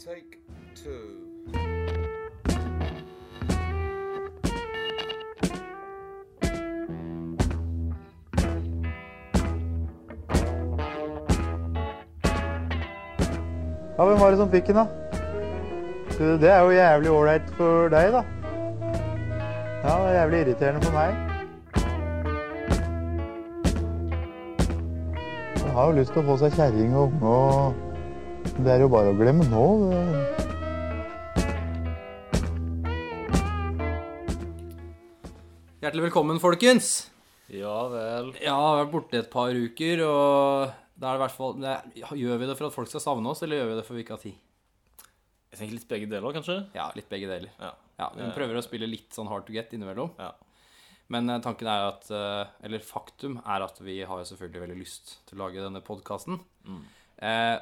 Take two. Ja, Hvem var det som fikk den, da? Det er jo jævlig ålreit for deg, da. Ja, det er jævlig irriterende for meg. Jeg har jo lyst til å få seg kjerring og unge og Det er jo bare å glemme nå. Hjertelig velkommen, folkens. Ja vel. Ja, vi har vært borte et par uker, og da er det i hvert fall Gjør vi det for at folk skal savne oss, eller gjør vi det for vi ikke har tid? Jeg tenker litt begge deler, kanskje? Ja, litt begge deler. Ja. Ja, Vi prøver å spille litt sånn hard to get innimellom. Ja. Men eh, tanken er at eh, Eller faktum er at vi har jo selvfølgelig veldig lyst til å lage denne podkasten. Eh,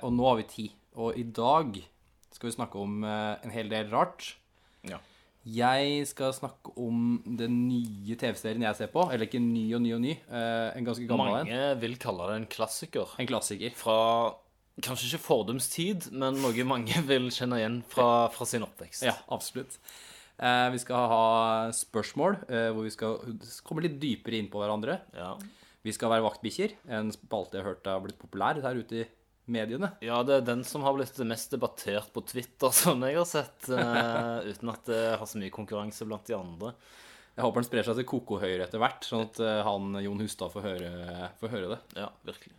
og nå har vi tid. Og i dag skal vi snakke om eh, en hel del rart. Ja. Jeg skal snakke om den nye TV-serien jeg ser på. Eller ikke ny og ny og ny. eh, en ganske gammel en. Mange vil kalle det en klassiker. En klassiker. Fra kanskje ikke fordums tid, men noe mange vil kjenne igjen fra, fra sin oppvekst. Ja, absolutt. Eh, vi skal ha spørsmål eh, hvor vi skal komme litt dypere inn på hverandre. Ja. Vi skal være vaktbikkjer. En spalte jeg har hørt har blitt populær her ute i mediene. ja, det er den som har blitt mest debattert på Twitter, som jeg har sett, Uh, uten at det har så mye konkurranse blant de andre. Jeg håper den sprer seg til koko-høyre etter hvert, sånn at eh, han Jon Hustad får høre, får høre det. Ja, virkelig.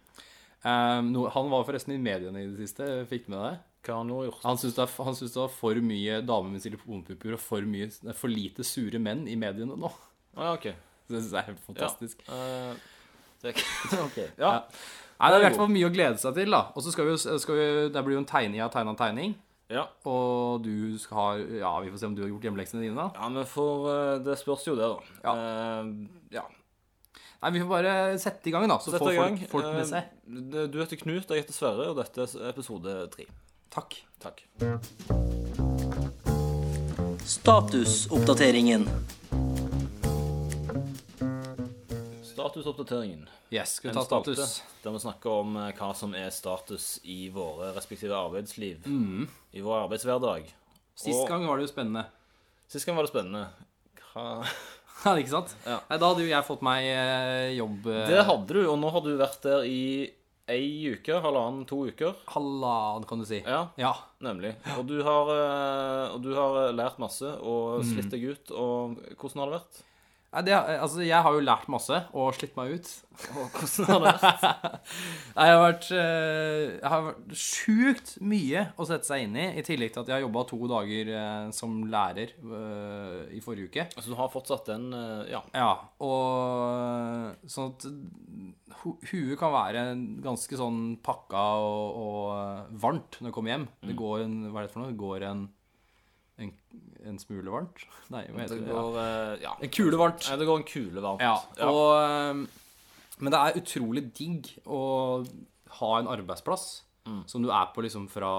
Um, no, han var forresten i mediene i det siste. Fikk med deg? Hva han nå gjort? Han syntes det, han det var for mye damer med silikonpupper og for, mye, for lite sure menn i mediene nå. Ah, ja, ok. Det synes jeg er helt fantastisk. Ja, uh, okay. Ja. Nei, det er i hvert fall mye å glede seg til, da. Og så skal vi skal vi, Det blir jo en tegning av tegna tegning. ja. Og du skal ha Ja, vi får se om du har gjort hjemmeleksene dine, da. Ja, men for eh, Det spørs jo, det, da. Ja. Uh, ja. Nei, vi får bare sette i gang, da. Så sette får folk, folk med Eh, seg. Uh, Du heter Knut, jeg heter Sverre, og dette er episode tre. Takk. Takk. Statusoppdateringen. Statusoppdateringen. Yes, skal vi ta spalte status? Der vi snakker om eh, hva som er status i våre respektive arbeidsliv. Mm. I vår arbeidshverdag. Sist gang var det jo spennende. Sist gang var det spennende. Hva Ja, ikke sant? Ja. Nei, da hadde jo jeg fått meg eh, jobb eh, Det hadde du, og nå har du vært der i ei uke, halvannen, to uker. halvannen, kan du si. Ja, Ja. nemlig. Og du har, og du har lært masse og Mm. slitt deg ut. Og hvordan har det vært? Nei, det, altså, jeg har jo lært masse og slitt meg ut. Og hvordan har det vært? Nei, jeg har vært eh, Jeg har vært sjukt mye å sette seg inn i, i tillegg til at jeg har jobba to dager eh, som lærer eh, i forrige uke. Altså, du har fortsatt den Ja. Ja, og sånn at huet kan være ganske sånn pakka og, og varmt når du kommer hjem. Det går en Hva er det for noe? Det går en en, en smule varmt? Nei, hva Det heter det? går Ja. eh, Ja. En kule varmt. Nei, det går en kule varmt. Ja, og, eh, men det er utrolig digg å ha en arbeidsplass som du er på liksom fra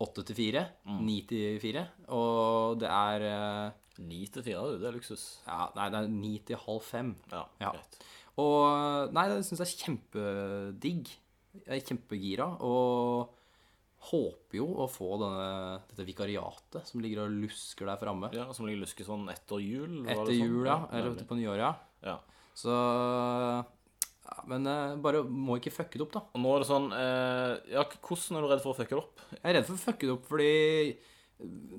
åtte til fire, ni til fire, og det er eh, Ni til fire. Det er luksus. ja, Nei, det er ni til halv fem. Ja, Ja. greit. Og Nei, det syns jeg er kjempedigg. Jeg er kjempegira og håper jo å få denne, dette vikariatet som ligger og lusker der framme. Ja, Som ligger luske sånn etter jul? Etter sånn? jul, ja. Eller på nyåret, ja. Så ja, Men eh, bare må ikke fucke det opp, da. Og nå er det sånn eh, Ja, hvordan er du redd for å fucke det opp? Jeg er redd for å fucke det opp fordi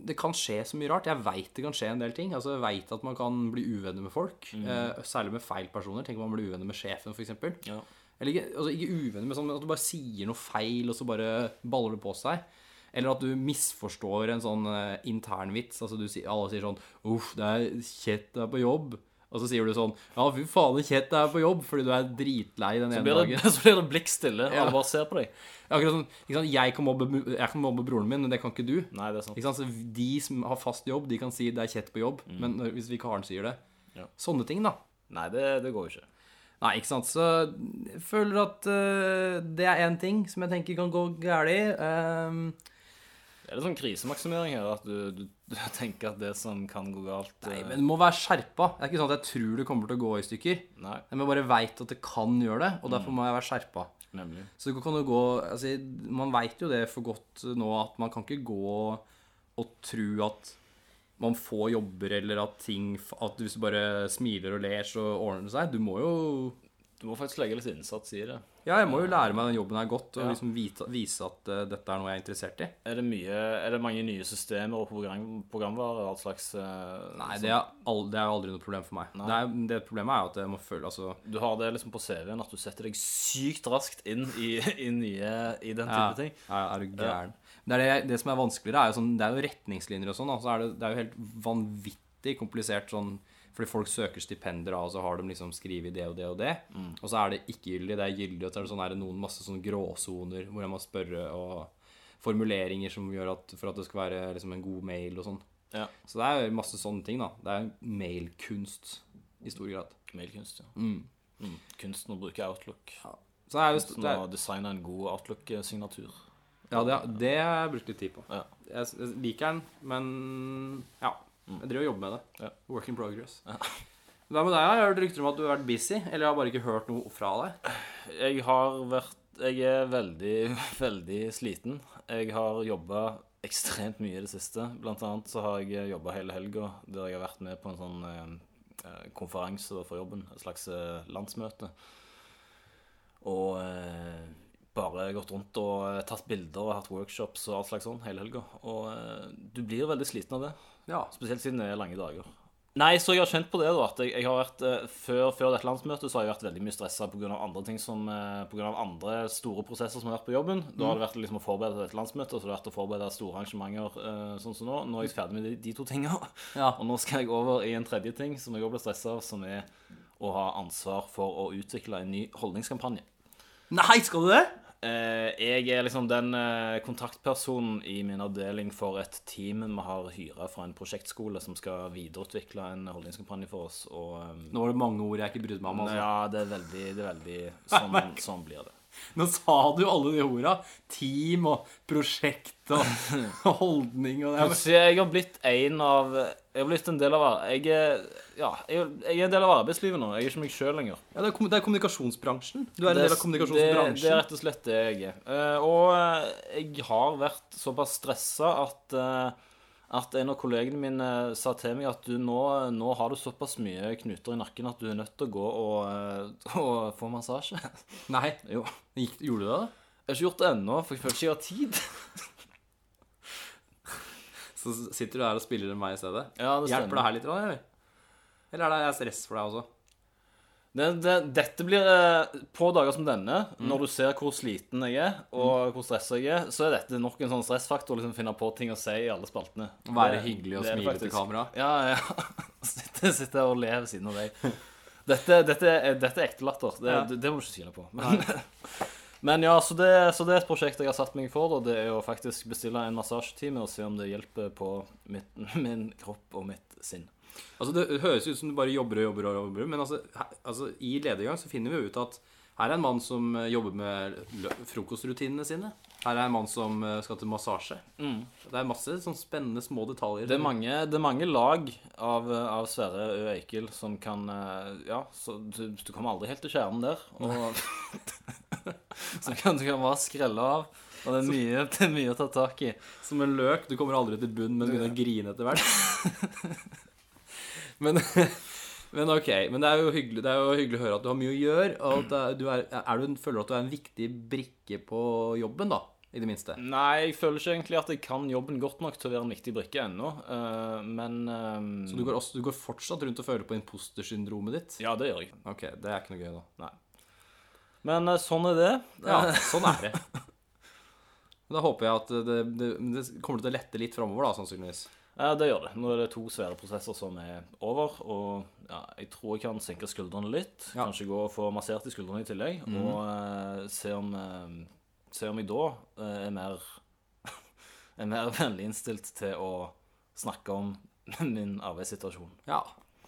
det kan skje så mye rart. Jeg veit det kan skje en del ting. Altså, Jeg veit at man kan bli uvenner med folk. Eh, særlig med feil personer. Tenk om man blir uvenner med sjefen, f.eks. Ja. Eller ikke, altså, ikke uvenner, men sånn at du bare sier noe feil, og så bare baller det på seg. Eller at du misforstår en sånn uh, internvits. Altså du, alle sier sånn Uff, det er kjett det er på jobb. Og så sier du sånn Ja, fy faen, så kjett det er på jobb, fordi du er dritlei den ene det, dagen. så blir det blikk stille, og Ja. alle bare ser på deg. Akkurat sånn, sant? Jeg, kan mobbe, jeg kan mobbe broren min, men det kan ikke du. Nei, det er sant. Sant? De som har fast jobb, de kan si det er kjett på jobb. Men når, hvis vikaren sier det Ja. Sånne ting, da. Nei, det, det går jo ikke. Nei, ikke sant. Så jeg føler at uh, det er én ting som jeg tenker kan gå galt. Um, Det er litt sånn krisemaksimering her, at du, du, du tenker at det som kan gå galt nei, eh, men du må være skjerpa. Det er ikke sånn at jeg tror det kommer til å gå i stykker. Nei. Men jeg bare veit at det kan gjøre det, og derfor må jeg være skjerpa. Nemlig. Så det kan jo gå altså, Man veit jo det for godt nå at man kan ikke gå og tro at man får jobber, eller at ting At hvis du bare smiler og ler, så ordner det seg. Du må jo Du må faktisk legge litt innsats i det. Ja, jeg må jo lære meg den jobben her godt, og Ja. liksom vite, vise at uh, dette er noe jeg er interessert i. Er det, mye, er det mange nye systemer og program, programvarer? All slags uh, Nei, det er, al det er aldri noe problem for meg. Det, er, det problemet er jo at jeg må føle Altså Du har det liksom på CV-en at du setter deg sykt raskt inn i, i nye i den type ja, ting. Ja, er du gæren? Det, er det, det som er vanskeligere, er jo sånn Det er jo retningslinjer og sånn. Altså er det, det er jo helt vanvittig komplisert sånn fordi folk søker stipender, og så har de liksom skrevet det og det og det. Og så er det ikke gyldig, det er gyldig, og så er det sånn her, noen masse sånn gråsoner hvor jeg må spørre, og formuleringer som gjør at for at det skal være liksom en god mail og sånn. Ja. Så det er masse sånne ting, da. Det er mailkunst i stor grad. Mailkunst, ja. Mm. Mm. Kunsten å bruke Outlook. Så det er jo Kunsten det å er, designe en god Outlook-signatur. Ja, det, det har jeg brukt litt tid på. Ja. Jeg, jeg liker den, men ja. Jeg driver og jobber med det. Ja. Work in progress. Hva med deg? Jeg har hørt rykter om at du har vært busy, eller jeg har bare ikke hørt noe fra deg. Jeg har vært Jeg er veldig, veldig sliten. Jeg har jobba ekstremt mye i det siste. Blant annet så har jeg jobba hele helga der jeg har vært med på en sånn eh, eh, konferanse for jobben. Et slags eh, landsmøte. Og eh, bare gått rundt og eh, tatt bilder og hatt workshops og alt slags sånn hele helga. Og eh, du blir veldig sliten av det. Ja. Spesielt siden det er lange dager. Nei, så jeg har kjent på det, da. At jeg, jeg har vært, eh, før, før dette landsmøtet så har jeg vært veldig mye stressa pga. andre ting som på grunn av andre store prosesser som har vært på jobben. Da har det vært liksom å forberede dette landsmøtet, og så har det vært å forberede store arrangementer sånn som nå. Nå er jeg ferdig med de, de to tinga. Ja. Og nå skal jeg over i en tredje ting som jeg òg ble stressa av, som er å ha ansvar for å utvikle en ny holdningskampanje. Nei, skal du det? Eh, jeg er liksom den eh, kontaktpersonen i min avdeling for et team vi har hyra fra en prosjektskole som skal videreutvikle en holdningskampanje for oss. Og eh, Nå var det mange ord jeg ikke brydde meg om. Altså. ja, det er veldig, det er veldig sånn, sånn blir det. Nå sa du alle de orda. Team og prosjekt og holdning og det. Jeg har blitt en av Jeg har blitt en del av Jeg er, ja, jeg, jeg er en del av arbeidslivet nå. Jeg er ikke meg sjøl lenger. Ja, det, er, kom- det er kommunikasjonsbransjen. Du er en del av Det, det er rett og slett det jeg er. Eh, og eh, jeg har vært såpass stressa at eh, at en av kollegene mine sa til meg at du nå, nå har du såpass mye knuter i nakken at du er nødt til å gå og, og få massasje. Nei, Jo. gjorde du det? da? Jeg har ikke gjort det ennå, for jeg føler ikke jeg har tid. Så sitter du her og spiller med meg i stedet. Ja, det Hjelper det her litt, eller? Eller er det stress for deg også? Det, det, dette blir eh, På dager som denne, når du ser hvor sliten jeg er, og hvor stressa jeg er, så er dette nok en sånn stressfaktor. Liksom Finne på ting å si i alle spaltene. Være hyggelig og smile til kamera. Ja, ja. Sitte, sitte og le ved siden av deg. Dette, dette, dette er ekte latter. Det, Ja. det, det må du ikke tvile på. Men, men ja, så det, så det er et prosjekt jeg har satt meg for. Og det er å faktisk bestille en massasjetime og se om det hjelper på mitt, min kropp og mitt sinn. Altså, Det høres ut som du bare jobber og jobber, og jobber men altså, her, altså, i lediggang så finner vi jo ut at her er en mann som eh, jobber med frokostrutinene sine. Her er en mann som eh, skal til massasje. Det er masse sånn spennende små detaljer. Det er mange, det er mange lag av, av Sverre Ø. Eikel som kan eh, Ja, så du, du kommer aldri helt til kjernen der. Og så kan du kan bare skrelle av. Og det er mye, det er mye å ta tak i. Som en løk. Du kommer aldri til bunn, men begynner å grine etter hvert. men, men ok. Men det er, jo hyggelig, det er jo hyggelig å høre at du har mye å gjøre. Og at du er, er du, føler du at du er en viktig brikke på jobben, da? I det minste. Nei, jeg føler ikke egentlig at jeg kan jobben godt nok til å være en viktig brikke ennå. eh, men eh, Så du går, også, du går fortsatt rundt og føler på impostersyndromet ditt? Ja, det gjør jeg. Ok, det er ikke noe gøy, da. Men eh, sånn er det. Ja, sånn er det. Da håper jeg at det, det, det kommer til å lette litt framover, da, sannsynligvis. Ja, det gjør det. Nå er det to svære prosesser som er over, og ja, jeg tror jeg kan senke skuldrene litt. Ja. Kanskje gå og få massert i skuldrene i tillegg, og uh, se, om, uh, se om jeg da uh, er mer er mer vennlig innstilt til å snakke om min arbeidssituasjon. Ja.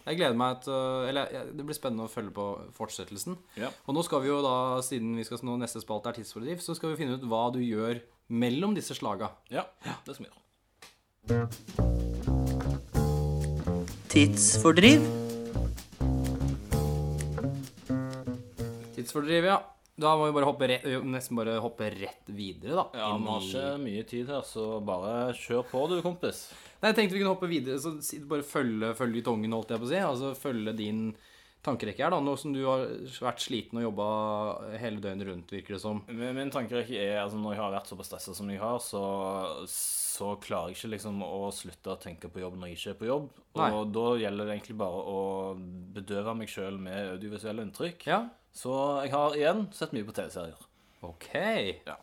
Jeg gleder meg til Eller jeg- det blir spennende å følge på fortsettelsen. Ja. Og nå skal vi jo da, siden vi skal nå neste spalte er tidsfordriv, så skal vi finne ut hva du gjør mellom disse slaga. Ja, det skal vi gjøre. Tidsfordriv. Tidsfordriv, ja. Da må vi bare hoppe rett, nesten bare hoppe rett videre, da. Ja, Vi har ikke mye tid her, så bare kjør på du, kompis. Nei, jeg tenkte vi kunne hoppe videre, så bare følge, følge tongen, holdt jeg på å si. Altså følge din tankerekke her, da. Nå som du har vært sliten og jobba hele døgnet rundt, virker det som. Min, min tankerekke er altså når jeg har vært såpass stressa som jeg har, så, så klarer jeg ikke liksom å slutte å tenke på jobb når jeg ikke er på jobb. Og Nei. da gjelder det egentlig bare å bedøve meg sjøl med audiovisuelle inntrykk. Ja. Så jeg har igjen sett mye på TV-serier. Ok. Ja.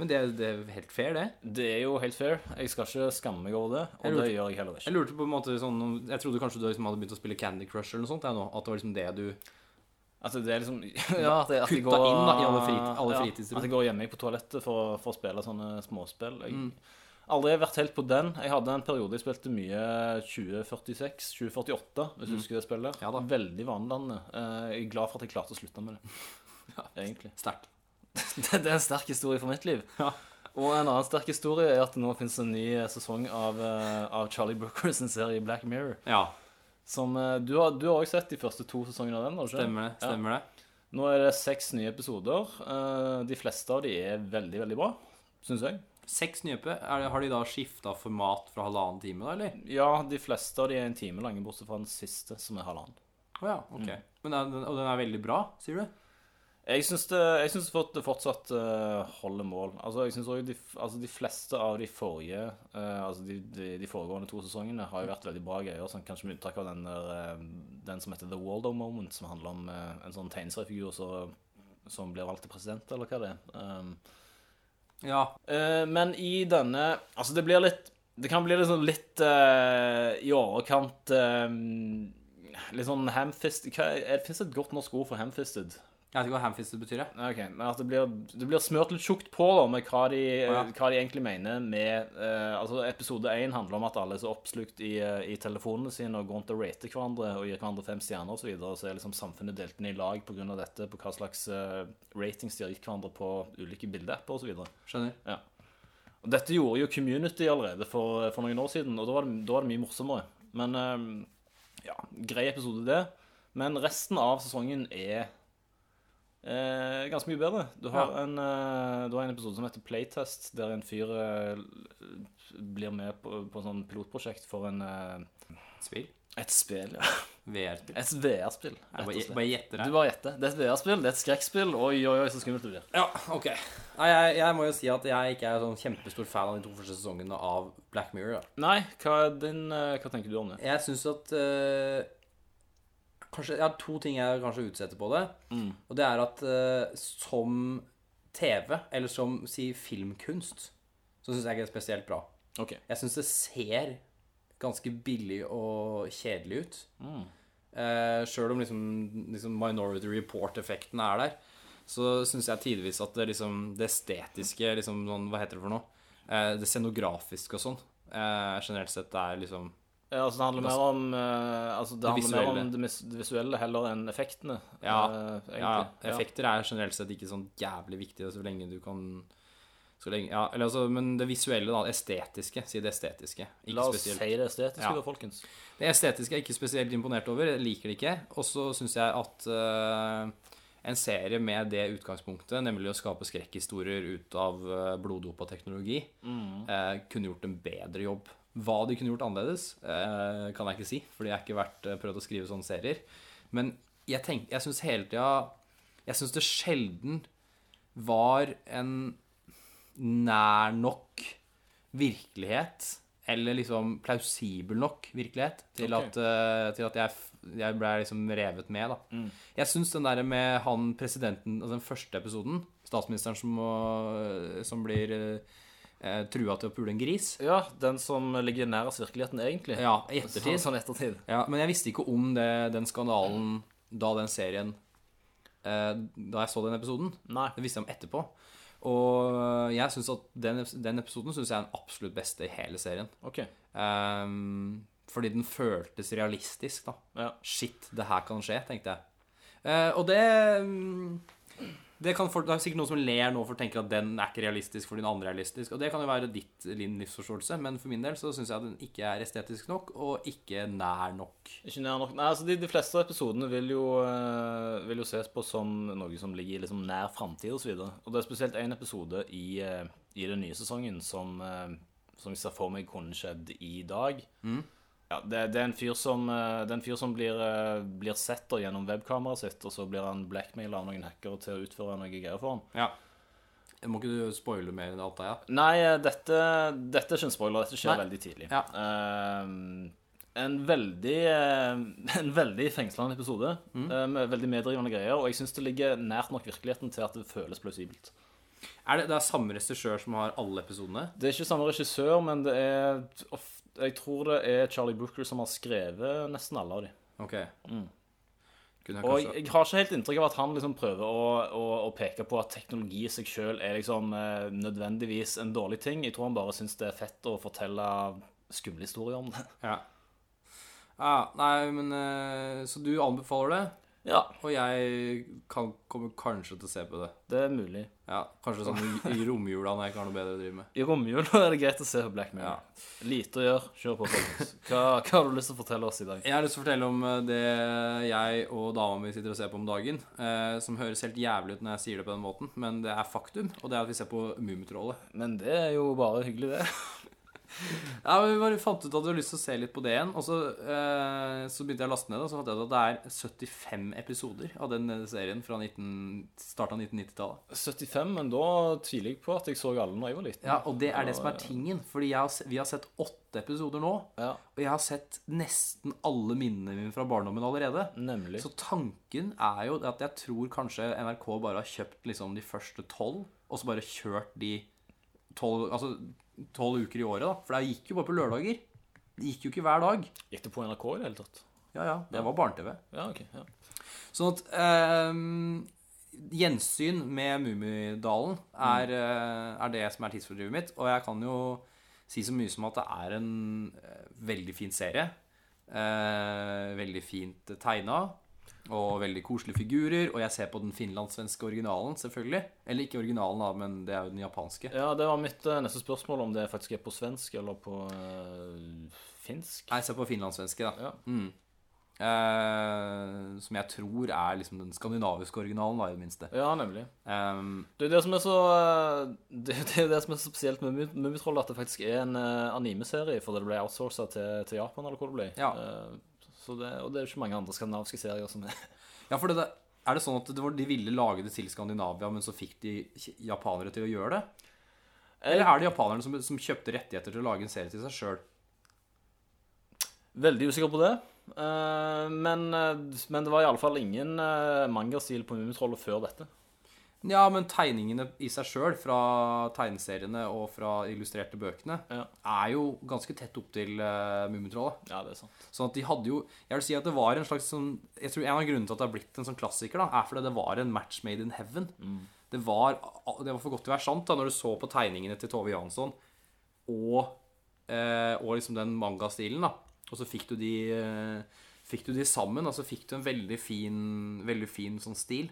Men det, det er helt fair, det. Det er jo helt fair. Jeg skal ikke skamme meg over det, og lurte- det gjør jeg heller ikke. Jeg lurte på en måte sånn Jeg trodde kanskje du liksom hadde begynt å spille Candy Crush eller noe sånt. Nå, at det var liksom det du At det er liksom Ja, at det, at jeg går inn, da, i alle frit- alle ja, fritidsrom. At jeg går hjemme på toalettet for, for å spille sånne småspill. Jeg Mm. Aldri vært helt på den. Jeg hadde en periode jeg spilte mye 2046, 2048, hvis du husker det spillet. Mm. Ja da. Veldig vanedannende. Eh, Jeg er glad for at jeg klarte å slutte med det. ja, Egentlig. Sterkt. Det, det er en sterk historie for mitt liv. Ja. Og en annen sterk historie er at det nå finnes en ny sesong av, eh, av Charlie Brooker sin serie Black Mirror. Ja, Som eh, Du har òg sett de første to sesongene av den? ikke? stemmer det. Ja. Det. Nå er det seks nye episoder. Eh, De fleste av de er veldig, veldig bra, syns jeg. Seks nye. Er det- Har de da skifta format fra halvannen time, da, eller? Ja, de fleste av de er en time lange, bortsett fra den siste, som er halvannen. Oh, ja, ok. Men er, den- og den er veldig bra, sier du? Jeg syns det, jeg syns det fortsatt uh, holder mål. Altså, jeg synes også de, altså, de fleste av de forrige uh, Altså de, de, de foregående to sesongene har jo vært veldig bra greier. Sånn, kanskje med unntak av den, der, eh, den som heter The Waldo Moment, som handler om en sånn tegneseriefigur som blir valgt til president, eller hva det er. Um, Ja. Uh, men i denne Altså, det blir litt Det kan bli liksom litt uh, i overkant eh, Litt sånn hamfist Fins det et godt norsk ord for hamfisted? Jeg vet ikke hva hamfisted betyr, jeg. Ok, men at det blir, det blir smørt litt tjukt på da, med hva de, ja. hva de egentlig mener med eh, Altså, episode én handler om at alle er så oppslukt i, eh, i telefonene sine og går rundt og rater hverandre og gir hverandre fem stjerner osv. Så videre, og så er liksom samfunnet delt inn i lag pga. dette, på hva slags eh, ratings de har gitt hverandre på ulike bildeapper osv. Skjønner. Og dette gjorde jo Community allerede for, for noen år siden, og da var det, da var det mye morsommere. Men eh, ja, grei episode det. Men resten av sesongen er eh, ganske mye bedre. Du har, Ja. en, eh, du har en episode som heter Playtest, der en fyr eh, blir med på, på sånn pilotprosjekt for en eh, Spill. Et spill, ja. VR-spill. Et VR-spill. Bare, gjette det. Du bare gjetter. Det er et VR-spill, det er et skrekkspill. Oi, oi, oi, så skummelt det blir. Ja, ok. Nei, jeg, jeg må jo si at jeg ikke er sånn kjempestor fan av de to første sesongene av Black Mirror. Da. Nei, hva, din, eh, hva tenker du om det? Jeg syns at eh, Kanskje Jeg har to ting jeg kanskje utsetter på det. Mm. Og det er at eh, som TV, eller som si filmkunst, så syns jeg ikke det er spesielt bra. Okay. Jeg syns det ser ganske billig og kjedelig ut. Mm. Eh, Sjøl om liksom, liksom Minority Report-effekten er der, så syns jeg tidvis at det, liksom, det estetiske liksom, sånn, Hva heter det for noe? Eh, det scenografiske og sånn. Eh, generelt sett er liksom Ja, altså det handler mer om uh, Altså det, Det handler mer om det, det visuelle heller enn effektene. Ja, uh. Ja, effekter er generelt sett ikke sånn jævlig viktige så lenge du kan så lenge, ja, eller altså, Men det visuelle, da. Estetiske. Si det estetiske. Ikke La oss spesielt. si det estetiske, Ja. da, folkens. Det estetiske er jeg ikke spesielt imponert over. Jeg liker det ikke. Og så syns jeg at uh, en serie med det utgangspunktet, nemlig å skape skrekkhistorier ut av bloddopa teknologi, eh, kunne gjort en bedre jobb. Hva de kunne gjort annerledes, eh, kan jeg ikke si, fordi jeg har ikke vært, eh, prøvd å skrive sånne serier. Men jeg, tenk, jeg syns hele tida Jeg syns det sjelden var en nær nok virkelighet, eller liksom plausibel nok virkelighet, til okay. at, eh, til at jeg, jeg ble liksom revet med, da. Jeg syns den der med han presidenten, altså den første episoden, statsministeren som, må, som blir eh, trua til å pule en gris Ja, den som ligger nærest virkeligheten, egentlig. Ja, i ettertid. Sånn, sånn ettertid. Ja, men jeg visste ikke om det, den skandalen da den serien eh, Da jeg så den episoden. Nei. Det visste jeg om etterpå. Og jeg synes at den, den episoden synes jeg er den absolutt beste i hele serien. OK. Um, fordi den føltes realistisk, da. Ja. Shit, det her kan skje, tenkte jeg. Uh, og det mm, Det, kan folk, det er sikkert noen som ler nå for å tenke at den er ikke realistisk fordi den andre er realistisk. Og det kan jo være ditt livsforståelse, men for min del så syns jeg at den ikke er estetisk nok, og ikke nær nok. Ikke nær nok. Nei, altså de, de fleste episodene vil jo, eh, vil jo ses på som noe som ligger liksom nær framtid osv. Og, og det er spesielt én episode i, eh, i den nye sesongen som, eh, som jeg ser for meg kunne skjedd i dag. Ja, det, det, er en fyr som, eh, det er en fyr som blir, eh, blir sett da gjennom webkameraet sitt, og så blir han blackmaila av noen hackere til å utføre noe greier for ham. Ja. Må ikke du spoile mer enn alt det, ja? Nei, eh, dette, dette er ikke en spoiler. Dette skjer Nei. veldig tidlig. Ja. Uh, en veldig uh, En veldig fengslende episode. Mm. Uh, med veldig medrivende greier. Og jeg syns det ligger nært nok virkeligheten til at det føles plausibelt. Er det, det er samme regissør som har alle episodene? Det er ikke samme regissør, men det er of- Jeg tror det er Charlie Brooker som har skrevet nesten alle av de. Ok. Mm. Kanskje... Og jeg, jeg har ikke helt inntrykk av at han liksom prøver å, å, å peke på at teknologi i seg sjøl er liksom eh, nødvendigvis en dårlig ting. Jeg tror han bare syns det er fett å fortelle skumle historier om det. Ja. Ah, Nei, men eh, Så du anbefaler det? Ja, Og jeg kan, kommer kanskje til å se på det. det er mulig. Ja, Kanskje sånn i, i romjula når jeg ikke har noe bedre å drive med. I romjula er det greit å se på Black Mirror. Lite å gjøre. Kjør på, folkens. Hva, hva har du lyst til å fortelle oss i dag? Jeg har lyst til å fortelle om eh, det jeg og dama mi sitter og ser på om dagen. Eh, som høres helt jævlig ut når jeg sier det på den måten, men det er faktum. Og det er at vi ser på Mummitrollet. Men det er jo bare hyggelig, det. Ja, men Vi bare fant ut at du hadde lyst til å se litt på det igjen. Og så, eh, så begynte jeg å laste ned og så fant jeg ut at det er 75 episoder av den serien fra 19, starten av 1990-tallet. 75, men da tviler jeg på at jeg så alle når jeg var liten. Ja, Og det er det som er tingen. Fordi har, vi har sett åtte episoder nå. Ja, Og jeg har sett nesten alle minnene mine fra barndommen allerede. nemlig. Så tanken er jo at jeg tror kanskje NRK bare har kjøpt liksom de første tolv, og så bare kjørt de tolv altså, uker i året, da. For det gikk jo bare på lørdager. Det gikk jo ikke hver dag. Gikk det på NRK i det hele tatt? Ja, ja. Det var barne-TV. Ja, okay, Ja. Sånn at eh, Gjensyn med Mummidalen er, mm. er det som er tidsfordrivet mitt. Og jeg kan jo si så mye som at det er en eh, veldig fin serie. Eh, veldig fint tegna. Og veldig koselige figurer. Og jeg ser på den finlandssvenske originalen, selvfølgelig. Eller ikke originalen, da, men det er jo den japanske. ja, det var mitt eh, neste spørsmål, om det faktisk er på svensk eller på øh, finsk. Nei, jeg ser på finlandssvenske, da. Ja. Mm. Uh, som jeg tror er liksom den skandinaviske originalen, da, i det minste. Ja, nemlig. Um, Det er det som er så Det, er det som er så spesielt med Mummitrollet, at det faktisk er en uh, animeserie, fordi det ble outsourca til, til Japan, eller hvor det ble. Ja. Så det, og det er jo ikke mange andre skandinaviske serier som er Ja, for det, der- er det sånn at det var, de ville lage det til Skandinavia, men så fikk de japanere til å gjøre det? Eller er det japanerne som, som kjøpte rettigheter til å lage en serie til seg sjøl? Veldig usikker på det. Eh, men, eh, men det var iallfall ingen uh, mangastil på Mummitrollet før dette. Ja, men tegningene i seg sjøl, fra tegneseriene og fra illustrerte bøkene, Ja. er jo ganske tett opp til uh, Mummitrollet. Ja, det er sant. Sånn at de hadde jo Jeg vil si at det var en slags sånn Jeg tror en av grunnene til at det har blitt en sånn klassiker, da, er fordi det var en match made in heaven. Det, var, det var for godt til å være sant da når du så på tegningene til Tove Jansson og, eh, og liksom den mangastilen, da. Og så fikk du de eh, Fikk du de sammen, og så fikk du en veldig fin, veldig fin sånn stil.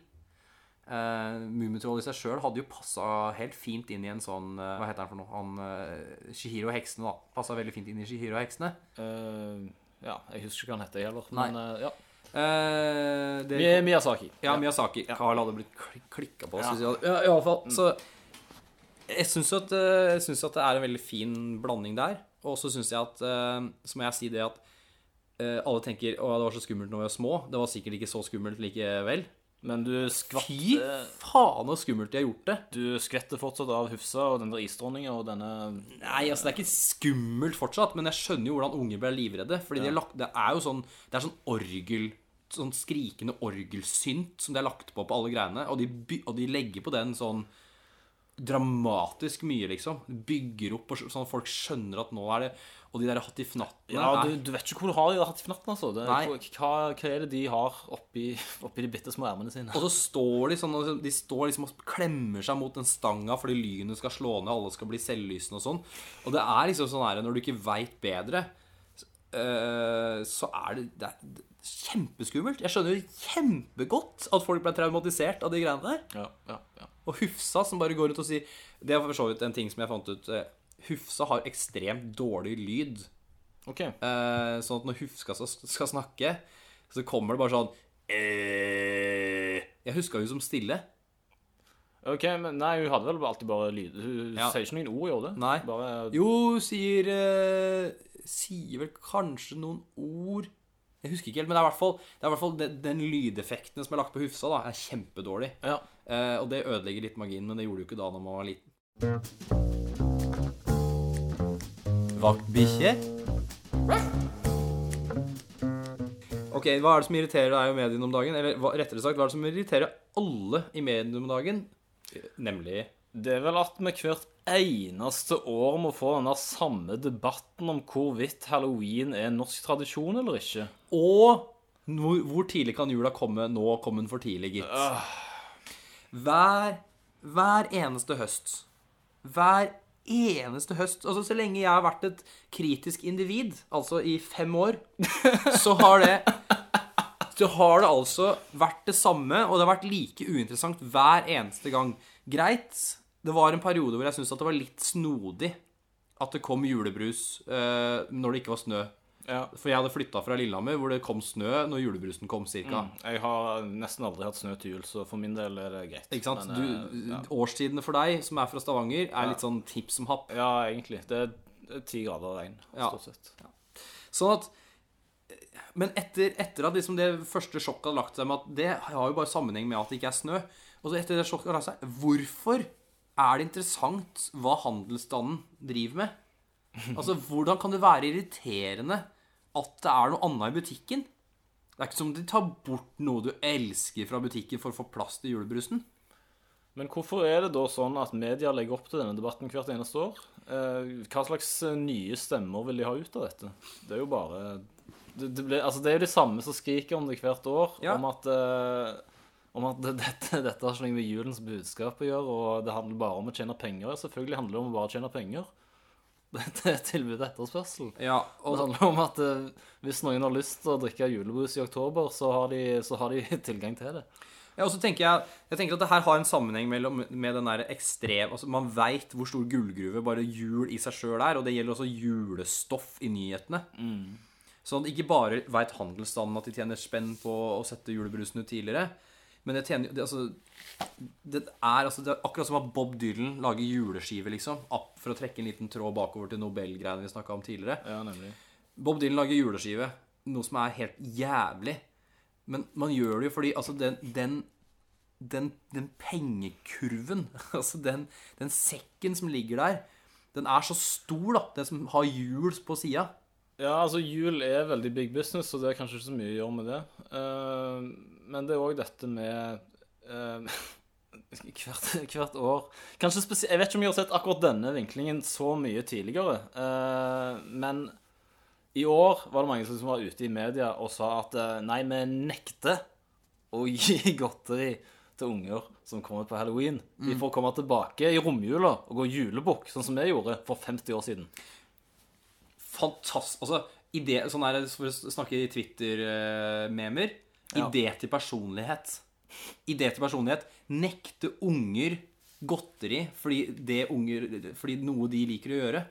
Uh, Mummitroll i seg sjøl hadde jo passa helt fint inn i en sånn uh, Hva heter han for noe? Han uh, Shihiro Heksene, da. Passa veldig fint inn i Shihiro Heksene. Uh, ja, jeg husker ikke hva han heter heller. Men eh, ja. Eh, det, Miyazaki. ja, Miyazaki. Carl hadde blitt kl klikka på. Ja. hadde- Ja, i alle fall. Så jeg syns at, eh, jeg synes at det er en veldig fin blanding der. Og så syns jeg at eh, Så må jeg si det at eh, alle tenker å, det var så skummelt når vi var små. Det var sikkert ikke så skummelt likevel. Men du skvatt Fy eh, faen så skummelt de har gjort det. Du skvetter fortsatt av Hufsa og den der isdronninga og denne Nei, altså det er ikke skummelt fortsatt, men jeg skjønner jo hvordan unger ble livredde. Fordi de har lagt, det er jo sånn Det er sånn orgel Sånn skrikende orgelsynt som de har lagt på på alle greiene. Og de, og de legger på den sånn dramatisk mye, liksom. Bygger opp og sånn at folk skjønner at nå er det Og de der hattifnattene Ja, du, du vet ikke hvor du har de hattifnattene, altså. Det, hva, hva er det de har oppi, oppi de bitte små ermene sine? Og så står de sånn De står liksom og klemmer seg mot den stanga fordi lynet skal slå ned, alle skal bli selvlysende og sånn. Og det er liksom sånn her når du ikke veit bedre eh, så er det, det er kjempeskummelt. Jeg skjønner jo kjempegodt at folk ble traumatisert av de greiene der. Ja, ja, ja. Og Hufsa som bare går ut og sier Det er for så vidt en ting som jeg fant ut. Hufsa har ekstremt dårlig lyd. OK. Eh, sånn at når Hufsa skal, snakke, så kommer det bare sånn eh, Jeg huska hun som stille. Ok, men Nei, hun hadde vel alltid bare lyd. Hun Ja. sier ikke noen ord, gjør hun? Nei. Bare Jo, sier eh, Sier vel kanskje noen ord Jeg husker ikke helt, men det er i hvert fall, det er hvert fall den, den lydeffekten som er lagt på Hufsa, da, er kjempedårlig. Ja. Eh, og det ødelegger litt magien, men det gjorde det jo ikke da når man var liten. Vaktbikkje? Ok, hva er det som irriterer deg og mediene om dagen? Eller hva, rettere sagt, hva er det som irriterer alle i mediene om dagen? Nemlig Det er vel at vi hvert eneste år må få den der samme debatten om hvorvidt halloween er norsk tradisjon eller ikke. Og hvor, hvor tidlig kan jula komme? Nå kom den for tidlig, gitt. Hver, hver eneste høst. Hver eneste høst. Altså Så lenge jeg har vært et kritisk individ, altså i fem år, så har det Så har det altså vært det samme, og det har vært like uinteressant hver eneste gang. Greit, det var en periode hvor jeg syntes at det var litt snodig at det kom julebrus uh, når det ikke var snø. Ja. For jeg hadde flytta fra Lillehammer, hvor det kom snø når julebrusen kom, cirka. Jeg har nesten aldri hatt snø til jul, så for min del er det greit. Ikke sant? Men, Du, eh, ja. Årstidene for deg, som er fra Stavanger, er litt sånn tips som happ. ja, egentlig. Det er- ti grader regn, Ja. stort sett. Sånn at Men etter, etter at liksom det første sjokket hadde lagt seg med at det har jo bare sammenheng med at det ikke er snø Og så etter det sjokket hadde lagt seg Hvorfor er det interessant hva handelsstanden driver med? Altså, hvordan kan det være irriterende at det er noe annet i butikken? Det er ikke som om de tar bort noe du elsker fra butikken for å få plass til julebrusen. Men hvorfor er det da sånn at media legger opp til denne debatten hvert eneste år? Eh, Hva slags eh, nye stemmer vil de ha ut av dette? Det er jo bare Det, det, blir, altså det er jo de samme som skriker om det hvert år, Ja. om at eh, om at dette, dette har ikke noe med julens budskap å gjøre, og det handler bare om å tjene penger. Selvfølgelig handler det om å bare tjene penger. Er tilbud og etterspørsel. Ja, Det handler om at eh, hvis noen har lyst til å drikke julebrus i oktober, så har de, så har de tilgang til det. Ja, og så tenker jeg, jeg tenker at det her har en sammenheng mellom, med den der ekstrem altså Man veit hvor stor gullgruve bare jul i seg sjøl er, og det gjelder også julestoff i nyhetene. Sånn at ikke bare veit handelsstanden at de tjener spenn på å sette julebrusen ut tidligere, men det tjener det, altså, det er altså det er akkurat som at Bob Dylan lager juleskive, liksom. Opp for å trekke en liten tråd bakover til Nobel-greiene vi snakka om tidligere. Ja, nemlig. Bob Dylan lager juleskive, noe som er helt jævlig. Men man gjør det jo fordi altså den, den, den, den pengekurven, altså den, den sekken som ligger der, den er så stor, da. Den som har hjul på sida. Ja, altså jul er veldig big business, og det er kanskje ikke så mye å gjøre med det. Eh, men det er òg dette med uh, hvert, hvert år Kanskje spesielt Jeg vet ikke om jeg har sett akkurat denne vinklingen så mye tidligere. uh, men i år var det mange som var ute i media og sa at eh, nei, vi nekter å gi godteri til unger som kommer på halloween. De får komme tilbake i romjula og gå julebukk, sånn som vi gjorde for 50 år siden. Fantastisk. Altså, idé, sånn er det, for å snakke i Twitter-memer. Ja. Idé til personlighet. Idé til personlighet. Nekte unger godteri fordi, det unger, fordi noe de liker å gjøre.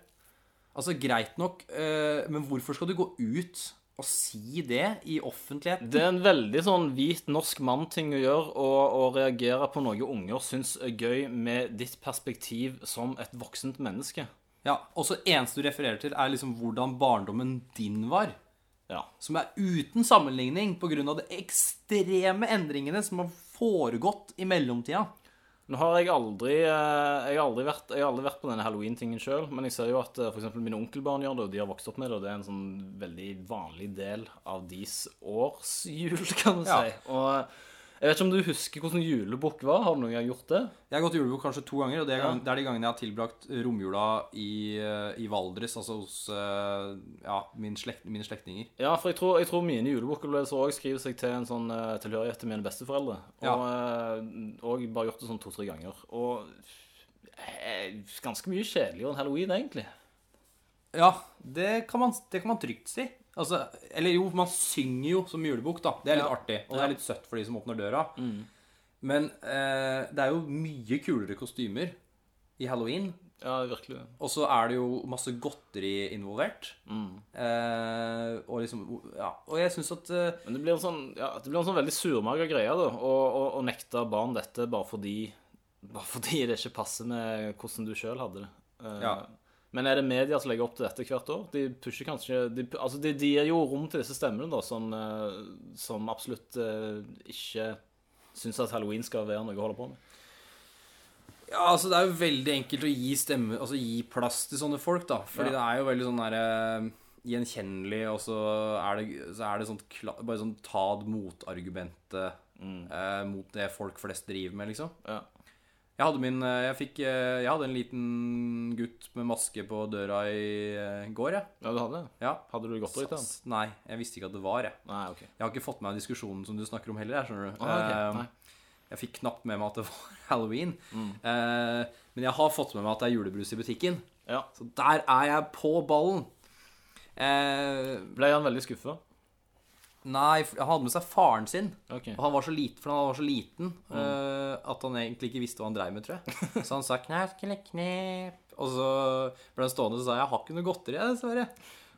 Altså, greit nok, eh, men hvorfor skal du gå ut og si det i offentligheten? Det er en veldig sånn hvit norsk mann-ting å gjøre, å reagere på noe unger syns er gøy med ditt perspektiv som et voksent menneske. Ja, Og så eneste du refererer til, er liksom hvordan barndommen din var. Ja. Som er uten sammenligning pga. de ekstreme endringene som har foregått i mellomtida. Nå har jeg aldri, eh, jeg har aldri, vært, jeg har aldri vært på denne halloween-tingen sjøl, men jeg ser jo at f.eks. for eksempel mine onkelbarn gjør det, og de har vokst opp med det, og det er en sånn veldig vanlig del av deres årsjul, kan du Ja. si. Og jeg vet ikke om du husker hvordan julebukk var? Har du noen gang gjort det? Jeg har gått julebukk kanskje to ganger, og det er, Ja. de gangene jeg har tilbrakt romjula i, eh, i Valdres, altså hos eh, ja, min slekt, mine slektninger. Ja, for jeg tror, jeg tror mine julebukopplevelser òg skriver seg til en sånn eh, tilhørighet til mine besteforeldre. Og, ja. og bare gjort det sånn to-tre ganger. Og ganske mye kjedeligere enn halloween, egentlig. Ja, det kan man, det kan man trygt si. Altså, eller jo, man synger jo som julebukk, da. Det er litt Ja. artig. Og det er litt søtt for de som åpner døra. Mm. Men eh, det er jo mye kulere kostymer i halloween. Ja, virkelig. Og så er det jo masse godteri involvert. Mm. Eh, og liksom Ja. Og jeg syns at eh, Men det blir en sånn, ja, det blir en sånn veldig surmaga greie, da. Å, å, å nekte barn dette bare fordi Bare fordi det ikke passer med hvordan du sjøl hadde det. Eh, Ja. Men er det media som legger opp til dette hvert år? De pusher kanskje De, altså de, de gir jo rom til disse stemmene, da, som, eh, som absolutt eh, ikke syns at halloween skal være noe å holde på med. Ja, altså Det er jo veldig enkelt å gi stemme Altså gi plass til sånne folk, da. Fordi Ja. det er jo veldig sånn derre gjenkjennelig, og så er det, så er det sånt bare sånn ta motargumentet mm. eh, mot det folk flest driver med, liksom. Ja. Jeg hadde min eh, Jeg fikk eh, Jeg hadde en liten gutt med maske på døra i eh, går, jeg. ja, du hadde det? Ja. Hadde du gått han? S- Nei, jeg visste ikke at det var, jeg. Nei, OK. Jeg har ikke fått med meg diskusjonen som du snakker om heller, jeg, skjønner du. Ah, ok. Eh, Nei. jeg fikk knapt med meg at det var halloween. Mm. Eh, men jeg har fått med meg at det er julebrus i butikken. Ja. Så der er jeg på ballen. Eh, Ble han veldig skuffa? Nei, han hadde med seg faren sin. Okay. Og han var så liten, for han var så liten Mm. uh, at han egentlig ikke visste hva han dreiv med, tror jeg. Så han sa 'knep, knep, knep'. Og så ble han stående og sa 'jeg har ikke noe godteri, jeg, dessverre'.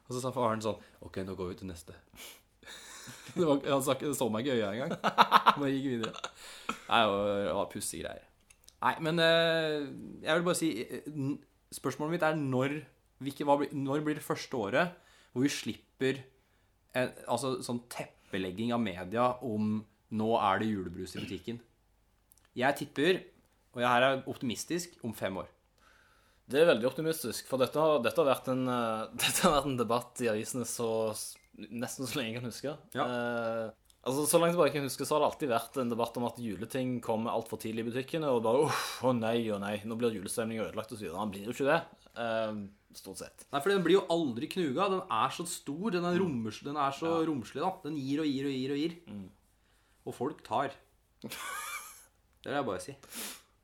Og så sa faren sånn 'OK, nå går vi til neste'. Det var, han sa så meg ikke i øya engang. Bare gikk videre. Nei, det var- pussige greier. Nei, men uh, jeg vil bare si eh, Spørsmålet mitt er når, hvilke, blir- når blir det første året hvor vi slipper en, altså sånn teppelegging av media om nå er det julebrus i butikken? Jeg tipper, og jeg her er optimistisk, om fem år. Det er veldig optimistisk, for dette har, dette har, vært, en, eh, dette har vært en debatt i avisene så nesten så lenge jeg kan huske. Ja. Eh, altså, Så langt tilbake jeg kan huske, så har det alltid vært en debatt om at juleting kommer altfor tidlig i butikkene, og bare uff, å nei, å nei, nå blir julestemninga ødelagt videre. Han blir jo ikke det, stort sett. Nei, for den blir jo aldri knuga. Den er så stor, den er, rommers, den er så romslig, da. Den gir og gir og gir og gir. Og folk tar. Det vil jeg bare si.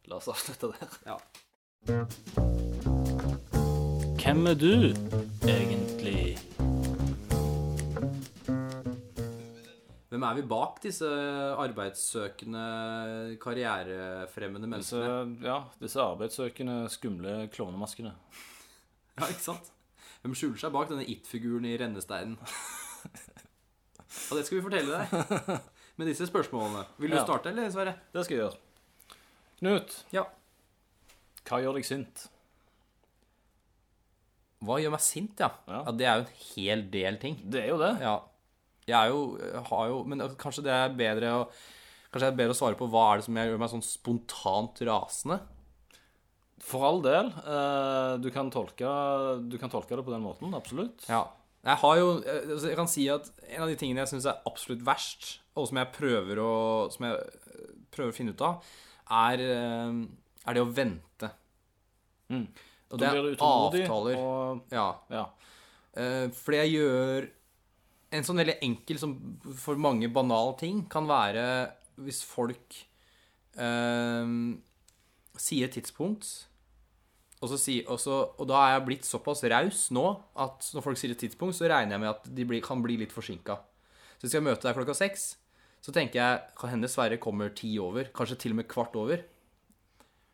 La oss avslutte der. Ja. Hvem er du, egentlig? Hvem er vi bak disse arbeidssøkende, karrierefremmende Disse, menneskene? ja, disse arbeidssøkende, skumle klovnemaskene. Ja, ikke sant? Hvem skjuler seg bak denne it-figuren i rennesteinen? Og det skal vi fortelle deg med disse spørsmålene. Vil du Ja. starte, eller, Sverre? Det skal jeg gjøre. Knut, Ja. hva gjør deg sint? Hva gjør meg sint, ja? Ja. ja? Det er jo en hel del ting. Det er jo det. Ja. Jeg er jo, har jo Men kanskje det er bedre å Kanskje det er bedre å svare på hva er det som gjør meg sånn spontant rasende? For all del. eh, du, kan tolke, du kan tolke det på den måten, absolutt. Ja. Jeg har jo eh, altså, Jeg kan si at en av de tingene jeg syns er absolutt verst, og som jeg prøver å Som jeg eh, prøver å finne ut av, er, eh, er det å vente. Mm. Og det er avtaler. Og, Ja. ja. Eh, fordi jeg gjør En sånn veldig enkel, som for mange banal ting, kan være hvis folk eh, sier et tidspunkt, og, si, og, så, og da er jeg blitt såpass raus nå at når folk sier et tidspunkt, så regner jeg med at de blir, kan bli litt forsinka. Så hvis jeg møter deg klokka seks, så tenker jeg kan hende Sverre kommer ti over, kanskje til og med kvart over.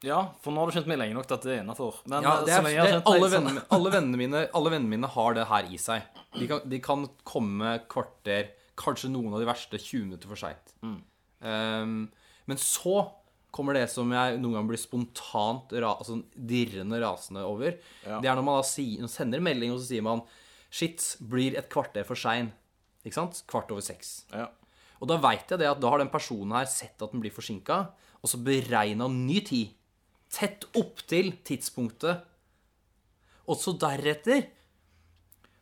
Ja, for nå har du kjent meg lenge nok til at det er innafor. Men Ja, eh, det er, det, alle, alle, vennene mine, alle vennene mine har det her i seg. De kan, de kan komme kvarter, kanskje noen av de verste 20 minutter for seint. Mm. Um, men så kommer det som jeg noen ganger blir spontant ra, altså dirrende rasende over. Ja. Det er når man da sier, sender en melding, og så sier man Shit, blir et kvarter for sein. Ikke sant? Kvart over seks. Ja. Og da veit jeg det at da har den personen her sett at den blir forsinka, og så beregna ny tid. Tett opptil tidspunktet. Og så deretter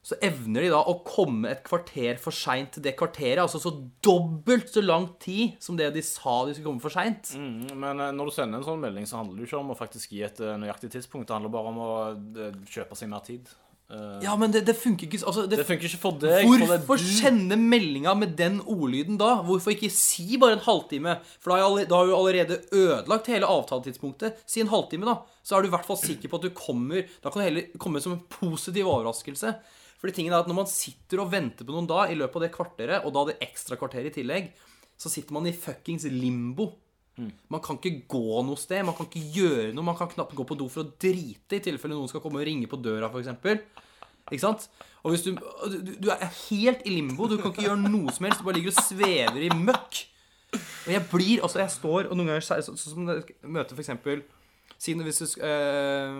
så evner de da å komme et kvarter for seint til det kvarteret. Altså så dobbelt så lang tid som det de sa de skulle komme for seint. Mm, men eh, når du sender en sånn melding, så handler det jo ikke om å faktisk gi et eh, nøyaktig tidspunkt. Det handler bare om å eh, kjøpe seg mer tid. Eh, Ja, men det, det funker ikke altså, det, det funker ikke for deg. for det Hvorfor du- sende meldinga med den ordlyden da? Hvorfor ikke si bare en halvtime? For da har, da har du allerede ødelagt hele avtaletidspunktet. Si en halvtime, da. Så er du i hvert fall sikker på at du kommer Da kan det heller komme som en positiv overraskelse. Fordi tingen er at Når man sitter og venter på noen da i løpet av det kvarteret, og da det ekstra kvarteret i tillegg, så sitter man i fuckings limbo. Man kan ikke gå noe sted, man kan ikke gjøre noe. Man kan knapt gå på do for å drite i tilfelle noen skal komme og ringe på døra, f.eks. Ikke sant? Og hvis du, du, du er helt i limbo, du kan ikke gjøre noe som helst. Du bare ligger og svever i møkk. Og jeg blir Altså, jeg står og noen ganger så- så- Sånn som jeg møter for eksempel Siden hvis du eh,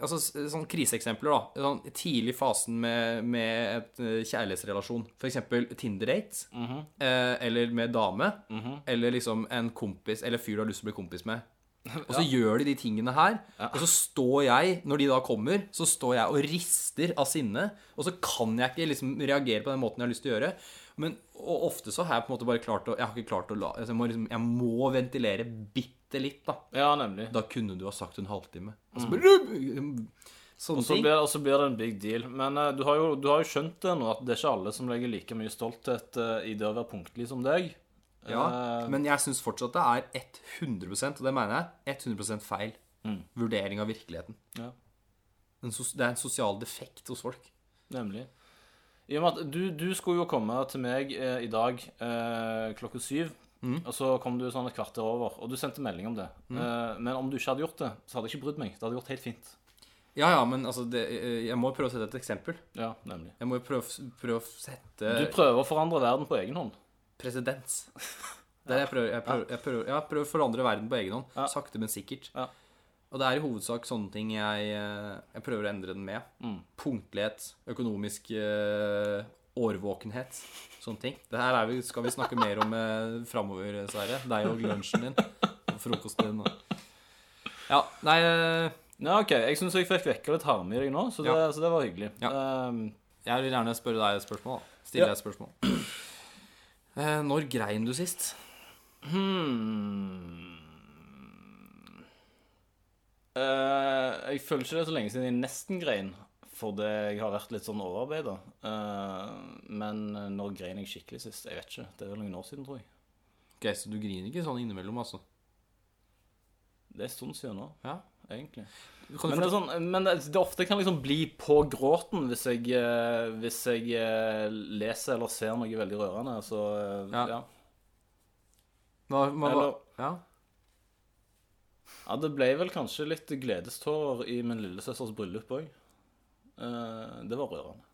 Altså sånn kriseeksempler, da. Sånn tidlig fasen med, med et eh, kjærlighetsrelasjon. Eksempel Tinder-date. eh, eller med dame. Eller liksom en kompis Eller fyr du har lyst til å bli kompis med. Og så gjør de de tingene her. Og så står jeg, når de da kommer, så står jeg og rister av sinne. Og så kan jeg ikke liksom reagere på den måten jeg har lyst til å gjøre. Men og ofte så har jeg på en måte bare klart å Jeg har ikke klart å la altså Jeg må, liksom, jeg må ventilere bitte litt, da. Ja, nemlig. Da kunne du ha sagt en halvtime. Og så Sånne ting. blir, og så blir det en big deal. Men uh, du, har jo, du har jo skjønt det nå, at det er ikke alle som legger like mye stolthet uh, i det å være punktlig som deg. Ja, uh, men jeg syns fortsatt det er 100 og det mener jeg, 100% feil vurdering av virkeligheten. ja, En sos- Det er en sosial defekt hos folk. nemlig. I og med at du, du skulle jo komme til meg eh, i dag eh, klokka syv. Og så kom du sånn et kvarter over, og du sendte melding om det. Eh, men om du ikke hadde gjort det, så hadde jeg ikke brydd meg. Det hadde gått helt fint. Ja, ja, men altså det, Jeg må prøve å sette et eksempel. Ja, nemlig. Jeg må jo prøve, prøve å sette Du prøver å forandre verden på egen hånd. presedens. Det jeg prøver, jeg prøver, jeg prøver, ja, prøver å forandre verden på egen hånd. Ja. Sakte, men sikkert. Ja. Og det er i hovedsak sånne ting jeg, eh, jeg prøver å endre den med. Mm. Punktlighet, økonomisk eh, årvåkenhet, sånne ting. Det her er vi, skal vi snakke mer om eh, framover, Sverre. Deg og lunsjen din. Og frokosten din. Og. Ja, nei eh, Ja, OK. Jeg syns jeg fikk vekka litt harme i deg nå, så det, Ja. så det var hyggelig. Ja. Um, Jeg vil gjerne spørre deg et spørsmål. Stille Ja. deg et spørsmål. Eh, når grein du sist? hmm. Uh, jeg føler ikke det er så lenge siden jeg nesten grein, fordi jeg har vært litt sånn overarbeida. men når grein jeg skikkelig sist? Jeg vet ikke. Det er vel noen år siden, tror jeg. Ok, Så du griner ikke sånn innimellom, altså? Det er en stund siden nå, Ja. egentlig. Men det, er sånn, men det, det ofte kan liksom bli på gråten hvis jeg, eh, hvis jeg eh, leser eller ser noe veldig rørende. Så eh, Ja. ja. Nå, hva? Eller, Ja. ja, det ble vel kanskje litt gledestårer i min lillesøsters bryllup òg. Det var rørende.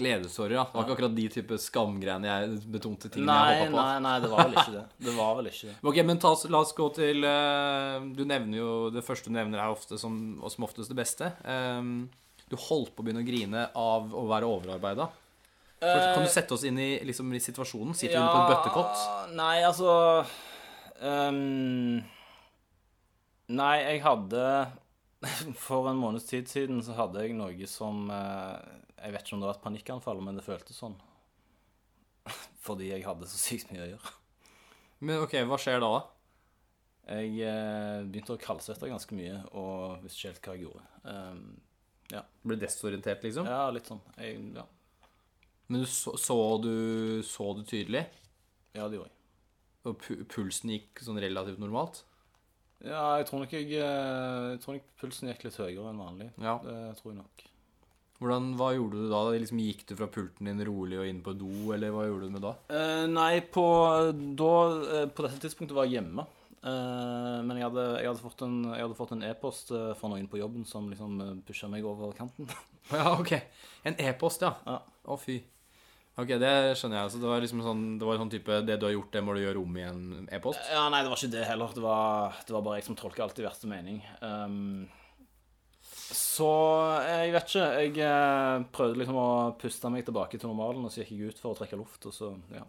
Gledestårer, ja. Det var ikke akkurat de type skamgreiene jeg betonte tingene Nei, jeg hoppa på. nei, nei, det var vel ikke det. Det var vel ikke det. Ok, men ta, la oss gå til eh, Du nevner jo Det første du nevner, her ofte som, og som oftest det beste. Ehm, du holdt på å begynne å grine av å være overarbeida. Kan du sette oss inn i, liksom, i situasjonen? Sitter du inne på en bøttekott? Nei, altså um, Nei, jeg hadde For en måneds tid siden så hadde jeg noe som eh, Jeg vet ikke om det var et panikkanfall, men det føltes sånn. Fordi jeg hadde så sykt mye å gjøre. Men ok, hva skjer da? Jeg eh, begynte å kaldsvette ganske mye og visste ikke helt hva jeg gjorde. Ehm, Ble desorientert, liksom? ja, litt sånn. Jeg, ja. Men du så, så du så du tydelig? ja, det gjorde jeg. Og pu pulsen gikk sånn relativt normalt? Ja, jeg tror nok jeg, eh, jeg tror nok pulsen gikk litt høyere enn vanlig. Ja. Det tror jeg nok. Hvordan, hva gjorde du da? Liksom, gikk du fra pulten din rolig og inn på do, eller hva gjorde du med da? Eh, nei, på, da, eh, på dette tidspunktet var jeg hjemme. Eh, men jeg hadde, jeg hadde fått en e-post e fra noen på jobben som liksom pusha meg over kanten. Ja, ok. En e-post, ja. Ja. Å, fy. Ok, det skjønner jeg. Så det var liksom sånn, det var sånn type Det du har gjort, det må du gjøre om i en e-post? ja, nei, det var ikke det heller. Det var, det var bare jeg som tolka alt i verste mening. Um, så eh, jeg vet ikke. Jeg eh, prøvde liksom å puste meg tilbake til normalen, og så gikk jeg ut for å trekke luft, og så ja.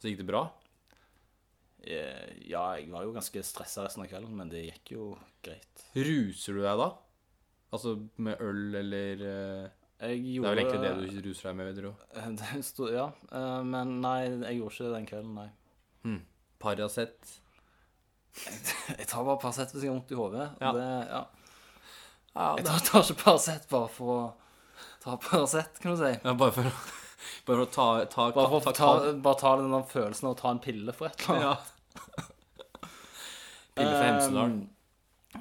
Så gikk det bra? Eh, ja, jeg var jo ganske stressa resten av kvelden, men det gikk jo greit. Ruser du deg da? Altså med øl eller Jeg Det er vel egentlig det du ruser deg med, vil jeg tro. Ja, eh, men nei, jeg gjorde ikke det den kvelden, nei. Paracet. Jeg tar bare Paracet hvis jeg har vondt i hodet. Ja. Ja. Ja, Jeg tar, tar ikke Paracet bare for å Ta Paracet, kan du si. Ja, bare for, bare for å ta, ta, Bare, for, ta, ta, bare ta den følelsen av å ta en pille for et eller annet. Ja. Pille for Hemsedal. Um,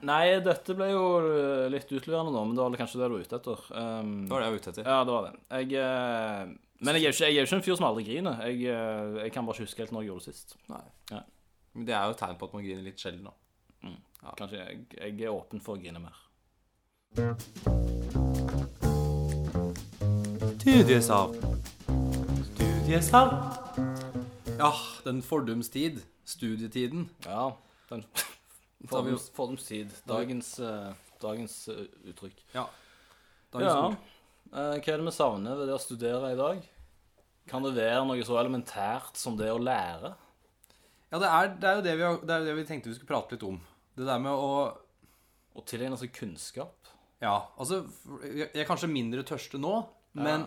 nei, dette ble jo uh, litt utleverende nå, men det var kanskje det du var ute etter. Um, Det var det jeg var ute etter. Ja, det var det. Jeg, uh, men jeg er, jo ikke, ikke en fyr som aldri griner. Jeg, uh, jeg kan bare ikke huske helt når jeg gjorde det sist. Nei. Ja. Men det er jo et tegn på at man griner litt sjelden, da. Kanskje jeg, jeg er åpen for å grine mer. Studiesal. Studiesal. Ja, den fordumstid. Studietiden. Ja, den fordums, fordumstid. Dagens, uh, dagens uh, uttrykk. Ja. Ja. Dagens ord. Uh, hva er det vi savner ved det å studere i dag? Kan det være noe så elementært som det å lære? Ja, det er, det er jo det vi, har, det er det vi tenkte vi skulle prate litt om. Det der med å Å tilegne seg kunnskap? Ja, altså Jeg er kanskje mindre tørste nå, men,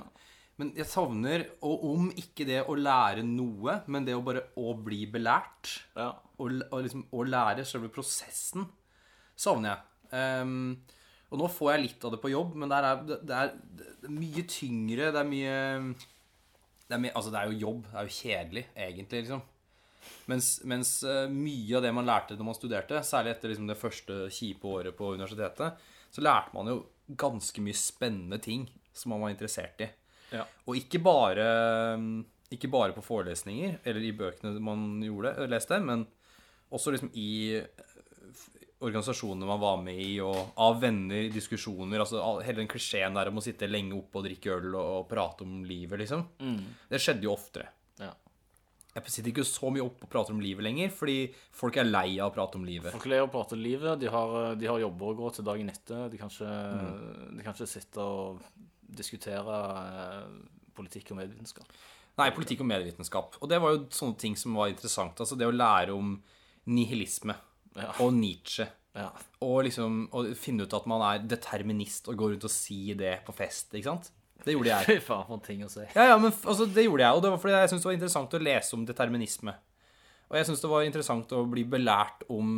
men jeg savner Og om ikke det å lære noe, men det å bare å bli belært, Ja. og, og liksom å lære selve prosessen, savner jeg. Um, og nå får jeg litt av det på jobb, men er, det, det er, det er mye tyngre. Det er mye det er, mye, altså det er jo jobb. Det er jo kjedelig, egentlig, liksom. Mens, mens eh, mye av det man lærte når man studerte, særlig etter liksom det første kjipe året på universitetet, så lærte man jo ganske mye spennende ting som man var interessert i. Ja. Og ikke bare, ikke bare på forelesninger eller i bøkene man gjorde, leste, men også liksom i eh, organisasjonene man var med i, og av venner, diskusjoner. altså Hele den klisjeen der om å sitte lenge oppe og drikke øl og, og prate om livet, liksom. Det skjedde jo oftere. ja. Jeg sitter ikke så mye oppe og prater om livet lenger, fordi folk er lei av å prate om livet. Folk er lei av å prate om livet. De har, de har jobber å gå til dagen etter. De kan ikke, de kan ikke sitte og diskutere eh, politikk og medievitenskap. Nei, politikk og medievitenskap. Og det var jo sånne ting som var interessant. Altså det å lære om nihilisme Ja. og Nietzsche. Ja. Og liksom å finne ut at man er determinist og går rundt og sier det på fest. ikke sant? Det gjorde jeg. Fy faen, for en ting å si. Ja, ja, men altså, det gjorde jeg, og det var fordi jeg syntes det var interessant å lese om determinisme. Og jeg syntes det var interessant å bli belært om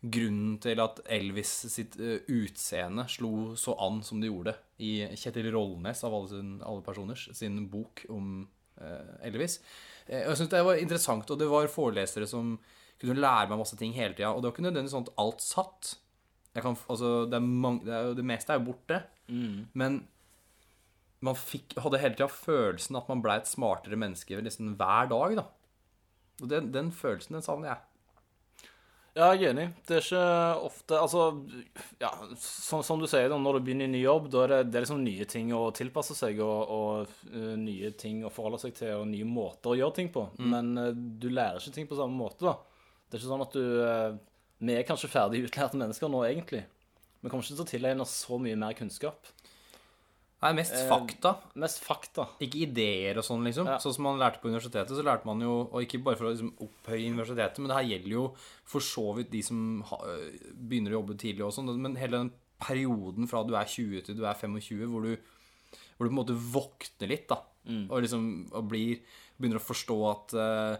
grunnen til at Elvis sitt eh, utseende slo så an som det gjorde i Kjetil Rollnes, av alle, sin, alle personers, sin bok om eh, Elvis. Eh, jeg syntes det var interessant, og det var forelesere som kunne lære meg masse ting hele tida. Og det var ikke nødvendigvis sånn at alt satt. Jeg kan, altså, det, mange, det, er, det meste er jo borte. Men man fikk, hadde hele tida følelsen at man ble et smartere menneske nesten hver dag. da. Og den, den følelsen, den savner jeg. Ja, jeg er enig. Det er ikke ofte Altså, ja, som, som du sier, da, når du begynner i ny jobb, da er det, det er liksom nye ting å tilpasse seg, og, og uh, nye ting å forholde seg til, og nye måter å gjøre ting på. Men uh, du lærer ikke ting på samme måte, da. Det er ikke sånn at du uh, Vi er kanskje ferdig utlærte mennesker nå, egentlig. Vi kommer ikke til å tilegne oss så mye mer kunnskap. Er mest Eh, fakta, Mest fakta. ikke ideer og sånn, liksom. Ja. Sånn som man lærte på universitetet, så lærte man jo Og ikke bare for å liksom, opphøye universitetet, men det her gjelder jo for så vidt de som ha, begynner å jobbe tidlig og sånn. Men hele den perioden fra du er 20 til du er 25, hvor du, hvor du på en måte våkner litt, da. Og liksom og blir, begynner å forstå at uh,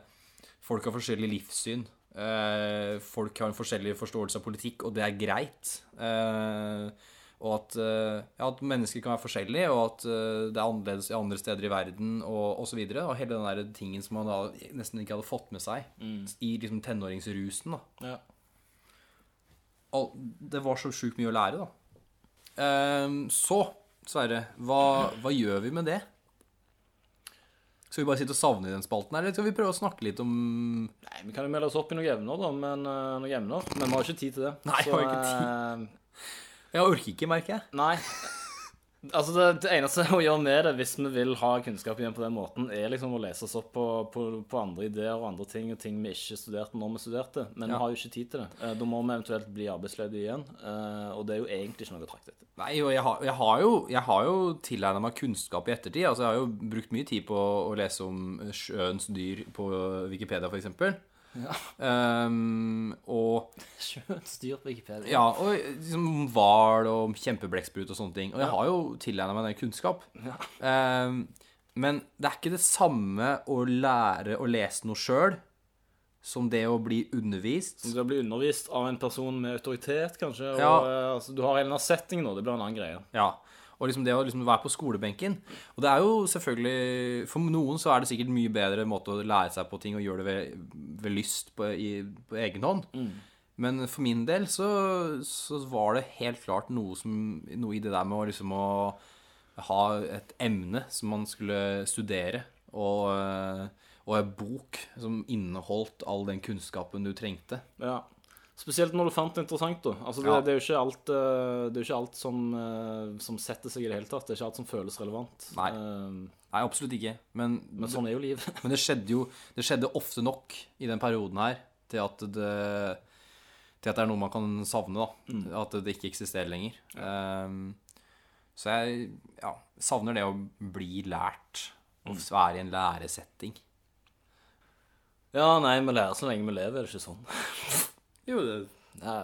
folk har forskjellig livssyn. Uh, folk har en forskjellig forståelse av politikk, og det er greit. Eh, og at, eh, ja, at mennesker kan være forskjellige, og at eh, det er annerledes i andre steder i verden, og osv. Og, og hele den der tingen som man da nesten ikke hadde fått med seg i liksom tenåringsrusen. da. Ja. Og Det var så sjukt mye å lære, da. Ehm, så, Sverre, hva, hva gjør vi med det? Skal vi bare sitte og savne i den spalten, her, eller skal vi prøve å snakke litt om Nei, Vi kan jo melde oss opp i noen emner, da. Men, eh, noen emner. men vi har ikke tid til det. Nei, vi har ikke tid. Jeg orker ikke, merker jeg. Nei. Altså, det, det eneste å gjøre med det, hvis vi vil ha kunnskap igjen på den måten, er liksom å lese oss opp på, på, på andre ideer og andre ting, og ting vi ikke studerte når vi studerte. Men Ja. vi har jo ikke tid til det. Eh, Da må vi eventuelt bli arbeidsledige igjen, eh, og det er jo egentlig ikke noe å trakte etter. Nei, og jeg har, jeg har jo, jeg har jo tilegna meg kunnskap i ettertid. Altså, jeg har jo brukt mye tid på å lese om sjøens dyr på Wikipedia, f.eks. Ja. Um, og Styrt Wikipedia. Ja, og liksom hval og kjempeblekksprut og sånne ting. Og jeg har jo tilegna meg den kunnskap. Ehm, men det er ikke det samme å lære å lese noe sjøl som det å bli undervist. Som det å bli undervist av en person med autoritet, kanskje. Og, Ja. eh, altså, du har en eller annen setting nå, det blir en annen greie. Ja. Og liksom det å liksom være på skolebenken. Og det er jo selvfølgelig For noen så er det sikkert mye bedre måte å lære seg på ting og gjøre det ved, ved lyst på, i, på egen hånd. Men for min del så, så var det helt klart noe, som, noe i det der med å liksom å ha et emne som man skulle studere, og, og en bok som inneholdt all den kunnskapen du trengte. Ja. Spesielt når du fant det interessant, da. Altså, det, Ja. det er jo ikke alt, eh, det er jo ikke alt som, eh, som setter seg i det hele tatt. Det er ikke alt som føles relevant. Nei. Eh, Nei, absolutt ikke. Men, Men sånn er jo livet. men det skjedde jo Det skjedde ofte nok i den perioden her til at det til at det er noe man kan savne, da. At det ikke eksisterer lenger. Ehm, så jeg ja, savner det å bli lært. Å være i en læresetting. Ja, nei, vi lærer så lenge vi lever, er det ikke sånn? Jo, det ja.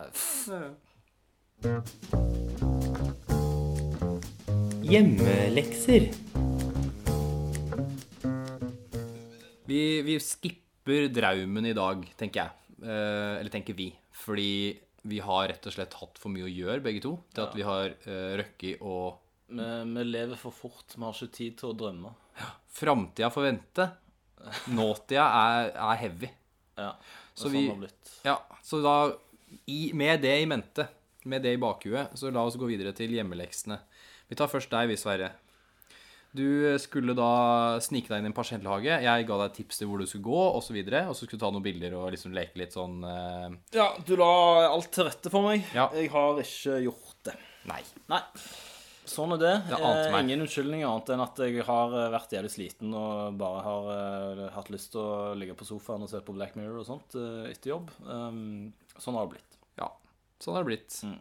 Hjemmelekser. Vi, vi skipper draumen i dag, tenker jeg. Eh, eller tenker vi. Fordi vi har rett og slett hatt for mye å gjøre, begge to. Til at vi har eh, røkket å vi, vi lever for fort. Vi har ikke tid til å drømme. Ja. Framtida får vente. Nåtida er, er heavy. Ja, Så sånn vi-. Ja, så da i, Med det i mente, med det i bakhuet, så la oss gå videre til hjemmeleksene. Vi tar først deg, vi, Sverre. Du skulle da snike deg inn i en parsellhage. Jeg ga deg tips til hvor du skulle gå, osv. Og, så videre, og så skulle du ta noen bilder og liksom leke litt sånn eh, Ja, du la alt til rette for meg. Ja. Jeg har ikke gjort det. Nei. Nei. Sånn er det. Det Eh, ingen unnskyldninger annet enn at jeg har eh, vært jævlig sliten og bare har eh, hatt lyst til å ligge på sofaen og se på Black Mirror og sånt eh, etter jobb. Um, sånn har det blitt. Ja, sånn har det blitt. Mm.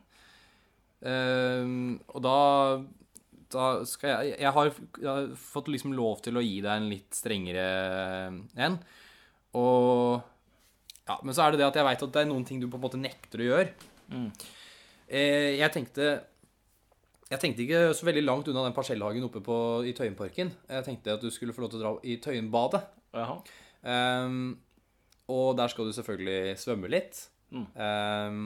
Eh, og da da skal jeg Jeg har, jeg har fått liksom lov til å gi deg en litt strengere en. Og Ja, men så er det det at jeg veit at det er noen ting du på en måte nekter å gjøre. Mm. Uh, jeg tenkte Jeg tenkte ikke så veldig langt unna den parsellhagen oppe på, i Tøyenparken. Jeg tenkte at du skulle få lov til å dra i Tøyenbadet. Jaha. Ehm, og der skal du selvfølgelig svømme litt. Mm. Um,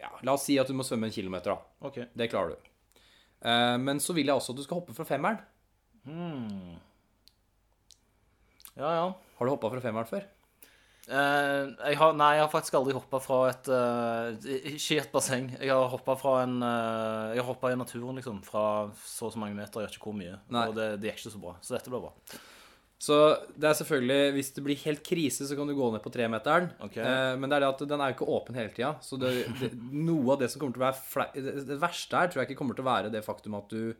ja, la oss si at du må svømme en kilometer, da. Okay. Det klarer du. Ehm, men så vil jeg også at du skal hoppe fra femmeren. Mm. Ja, ja. Har du hoppa fra femmeren før? Eh, jeg har, nei, jeg har faktisk aldri hoppa fra et uh, Ikke i et basseng. Jeg har hoppa fra en eh, Jeg har hoppa i naturen, liksom. Fra så og så mange meter. Jeg vet ikke hvor mye. Nei. Og det, det gikk ikke så bra. Så dette blir bra. Så det er selvfølgelig Hvis det blir helt krise, så kan du gå ned på tremeteren. Okay. Eh, men det er det at den er jo ikke åpen hele tida. Så det, det, noe av det som kommer til å være fle det, det verste her, tror jeg ikke kommer til å være det faktum at du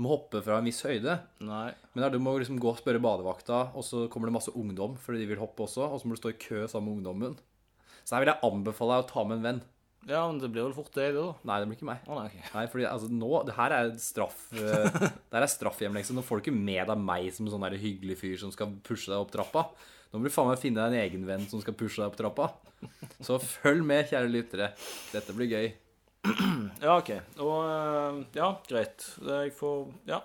må hoppe fra en viss høyde. Nei. Men der du må liksom gå og spørre badevakta, og så kommer det masse ungdom fordi de vil hoppe også, og så må du stå i kø sammen med ungdommen. Så her vil jeg anbefale deg å ta med en venn. Ja, men det blir vel fort det, det, da. Nei, det blir ikke meg. Oh, nei, okay. Nei, fordi altså nå Det her er straff uh, Det her er straffhjemlekse. Nå får du ikke med deg meg som en sånn der hyggelig fyr som skal pushe deg opp trappa. Nå må du faen meg finne deg en egen venn som skal pushe deg opp trappa. Så følg med, kjære lyttere. Dette blir gøy. Ja, OK. Og eh, Ja, greit. Jeg får Ja.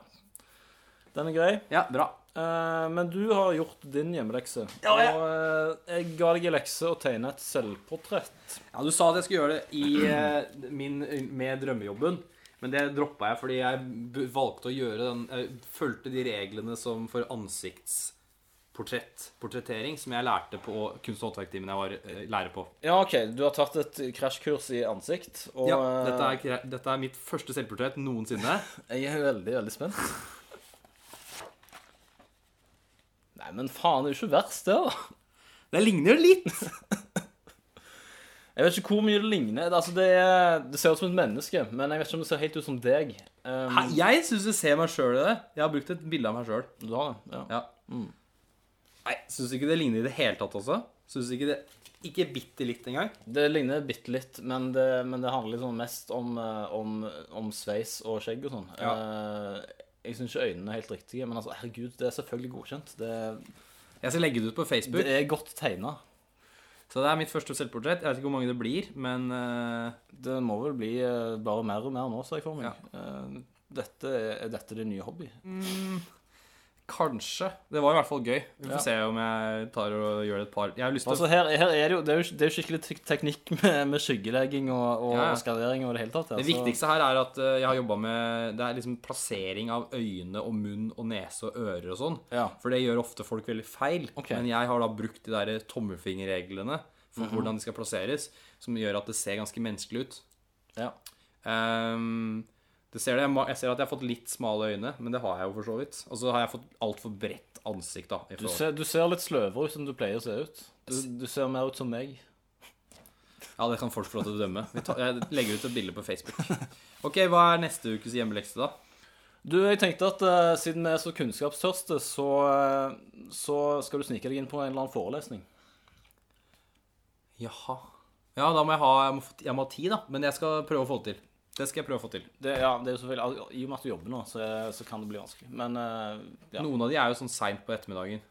Den er grei. Ja, bra. Eh, men du har gjort din hjemmelekse. Ja, ja. Og eh, jeg ga deg i lekse å tegne et selvportrett. Ja, Du sa at jeg skulle gjøre det i min, med drømmejobben. Men det droppa jeg fordi jeg valgte å gjøre den Jeg fulgte de reglene som for ansiktsportrett, portrettering, som jeg lærte på kunst- og håndverktimen jeg var eh, lærer på. Ja, OK. Du har tatt et krasjkurs i ansikt. Og Ja, eh, dette er, dette er mitt første selvportrett noensinne. jeg er veldig, veldig spent. Nei, men faen, det er jo ikke verst, det, da. Det ligner jo litt! Jeg vet ikke hvor mye det ligner. Det, altså, det, er, det ser ut som et menneske, men jeg vet ikke om det ser helt ut som deg. Um, Hæ, Jeg syns jeg ser meg sjøl i det. Jeg har brukt et bilde av meg sjøl. Du har det? Ja. Ja. Nei, syns ikke det ligner i det hele tatt også? Syns ikke det Ikke bitte litt engang? Det ligner bitte litt, men det, men det handler liksom mest om, eh, om, om sveis og skjegg og sånn. Ja. Eh, jeg syns ikke øynene er helt riktige, men altså, herregud, det er selvfølgelig godkjent. Det, Jeg skal legge det ut på Facebook. det er godt tegna. Så det er mitt første selvportrett. Jeg vet ikke hvor mange det blir, men uh, Det må vel bli uh, bare mer og mer nå, ser jeg for meg. Eh, dette er, er dette din nye hobby? Kanskje. Det var i hvert fall gøy. Vi får Ja. se om jeg tar og gjør et par Altså, her, her er det jo Det er jo, det er jo skikkelig tek- teknikk med, med skyggelegging og, og, Ja, ja. og skalering og det hele tatt. her, Det viktigste her er at eh, jeg har jobba med Det er liksom plassering av øyne og munn og nese og ører og sånn. Ja. For det gjør ofte folk veldig feil. Okay. Men jeg har da brukt de der tommelfingerreglene for Mhm. hvordan de skal plasseres, som gjør at det ser ganske menneskelig ut. Ja. Det ser det. Jeg, jeg ser at jeg har fått litt smale øyne, men det har jeg jo for så vidt. Og så har jeg fått altfor bredt ansikt, da. Du, ser, du ser litt sløvere ut enn du pleier å se ut. Du, du ser mer ut som meg. Ja, det kan folk få lov til å dømme. Vi tar, jeg legger ut et bilde på Facebook. Ok, hva er neste ukes hjemmelekse, da? Du, jeg tenkte at uh, siden vi er så kunnskapstørste, så, uh, så skal du snike deg inn på en eller annen forelesning. Jaha. Ja, da må jeg ha, jeg må, jeg må ha tid, da. Men jeg skal prøve å få det til. Det skal jeg prøve å få til. Det, ja, det er jo selvfølgelig, I og med at du jobber nå, så, så kan det bli vanskelig. Men eh, ja. Noen av de er jo sånn seint på ettermiddagen.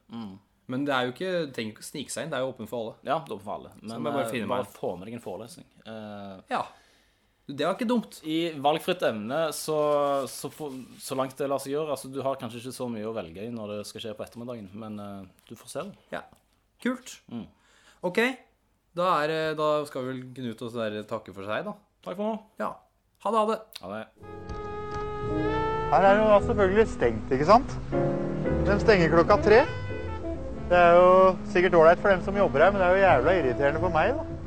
Men det er jo ikke, det trenger ikke å snike seg inn. Det er jo åpent for alle. ja, det er for alle. Men bare, bare eh, meg bare få med deg en forelesning. Uh, Ja. Det var ikke dumt. I valgfritt emne, så, så, for, så langt det lar seg gjøre altså Du har kanskje ikke så mye å velge i når det skal skje på ettermiddagen, men uh, du får se det. Ja. Kult. Mm. Ok. Da, er, da skal vel Knut og der takke for seg, da. Takk for nå. Ja. Ha det, ha det. Ha det. Her er det jo selvfølgelig stengt, ikke sant? De stenger klokka tre. Det er jo sikkert ålreit for dem som jobber her, men det er jo jævla irriterende for meg, da.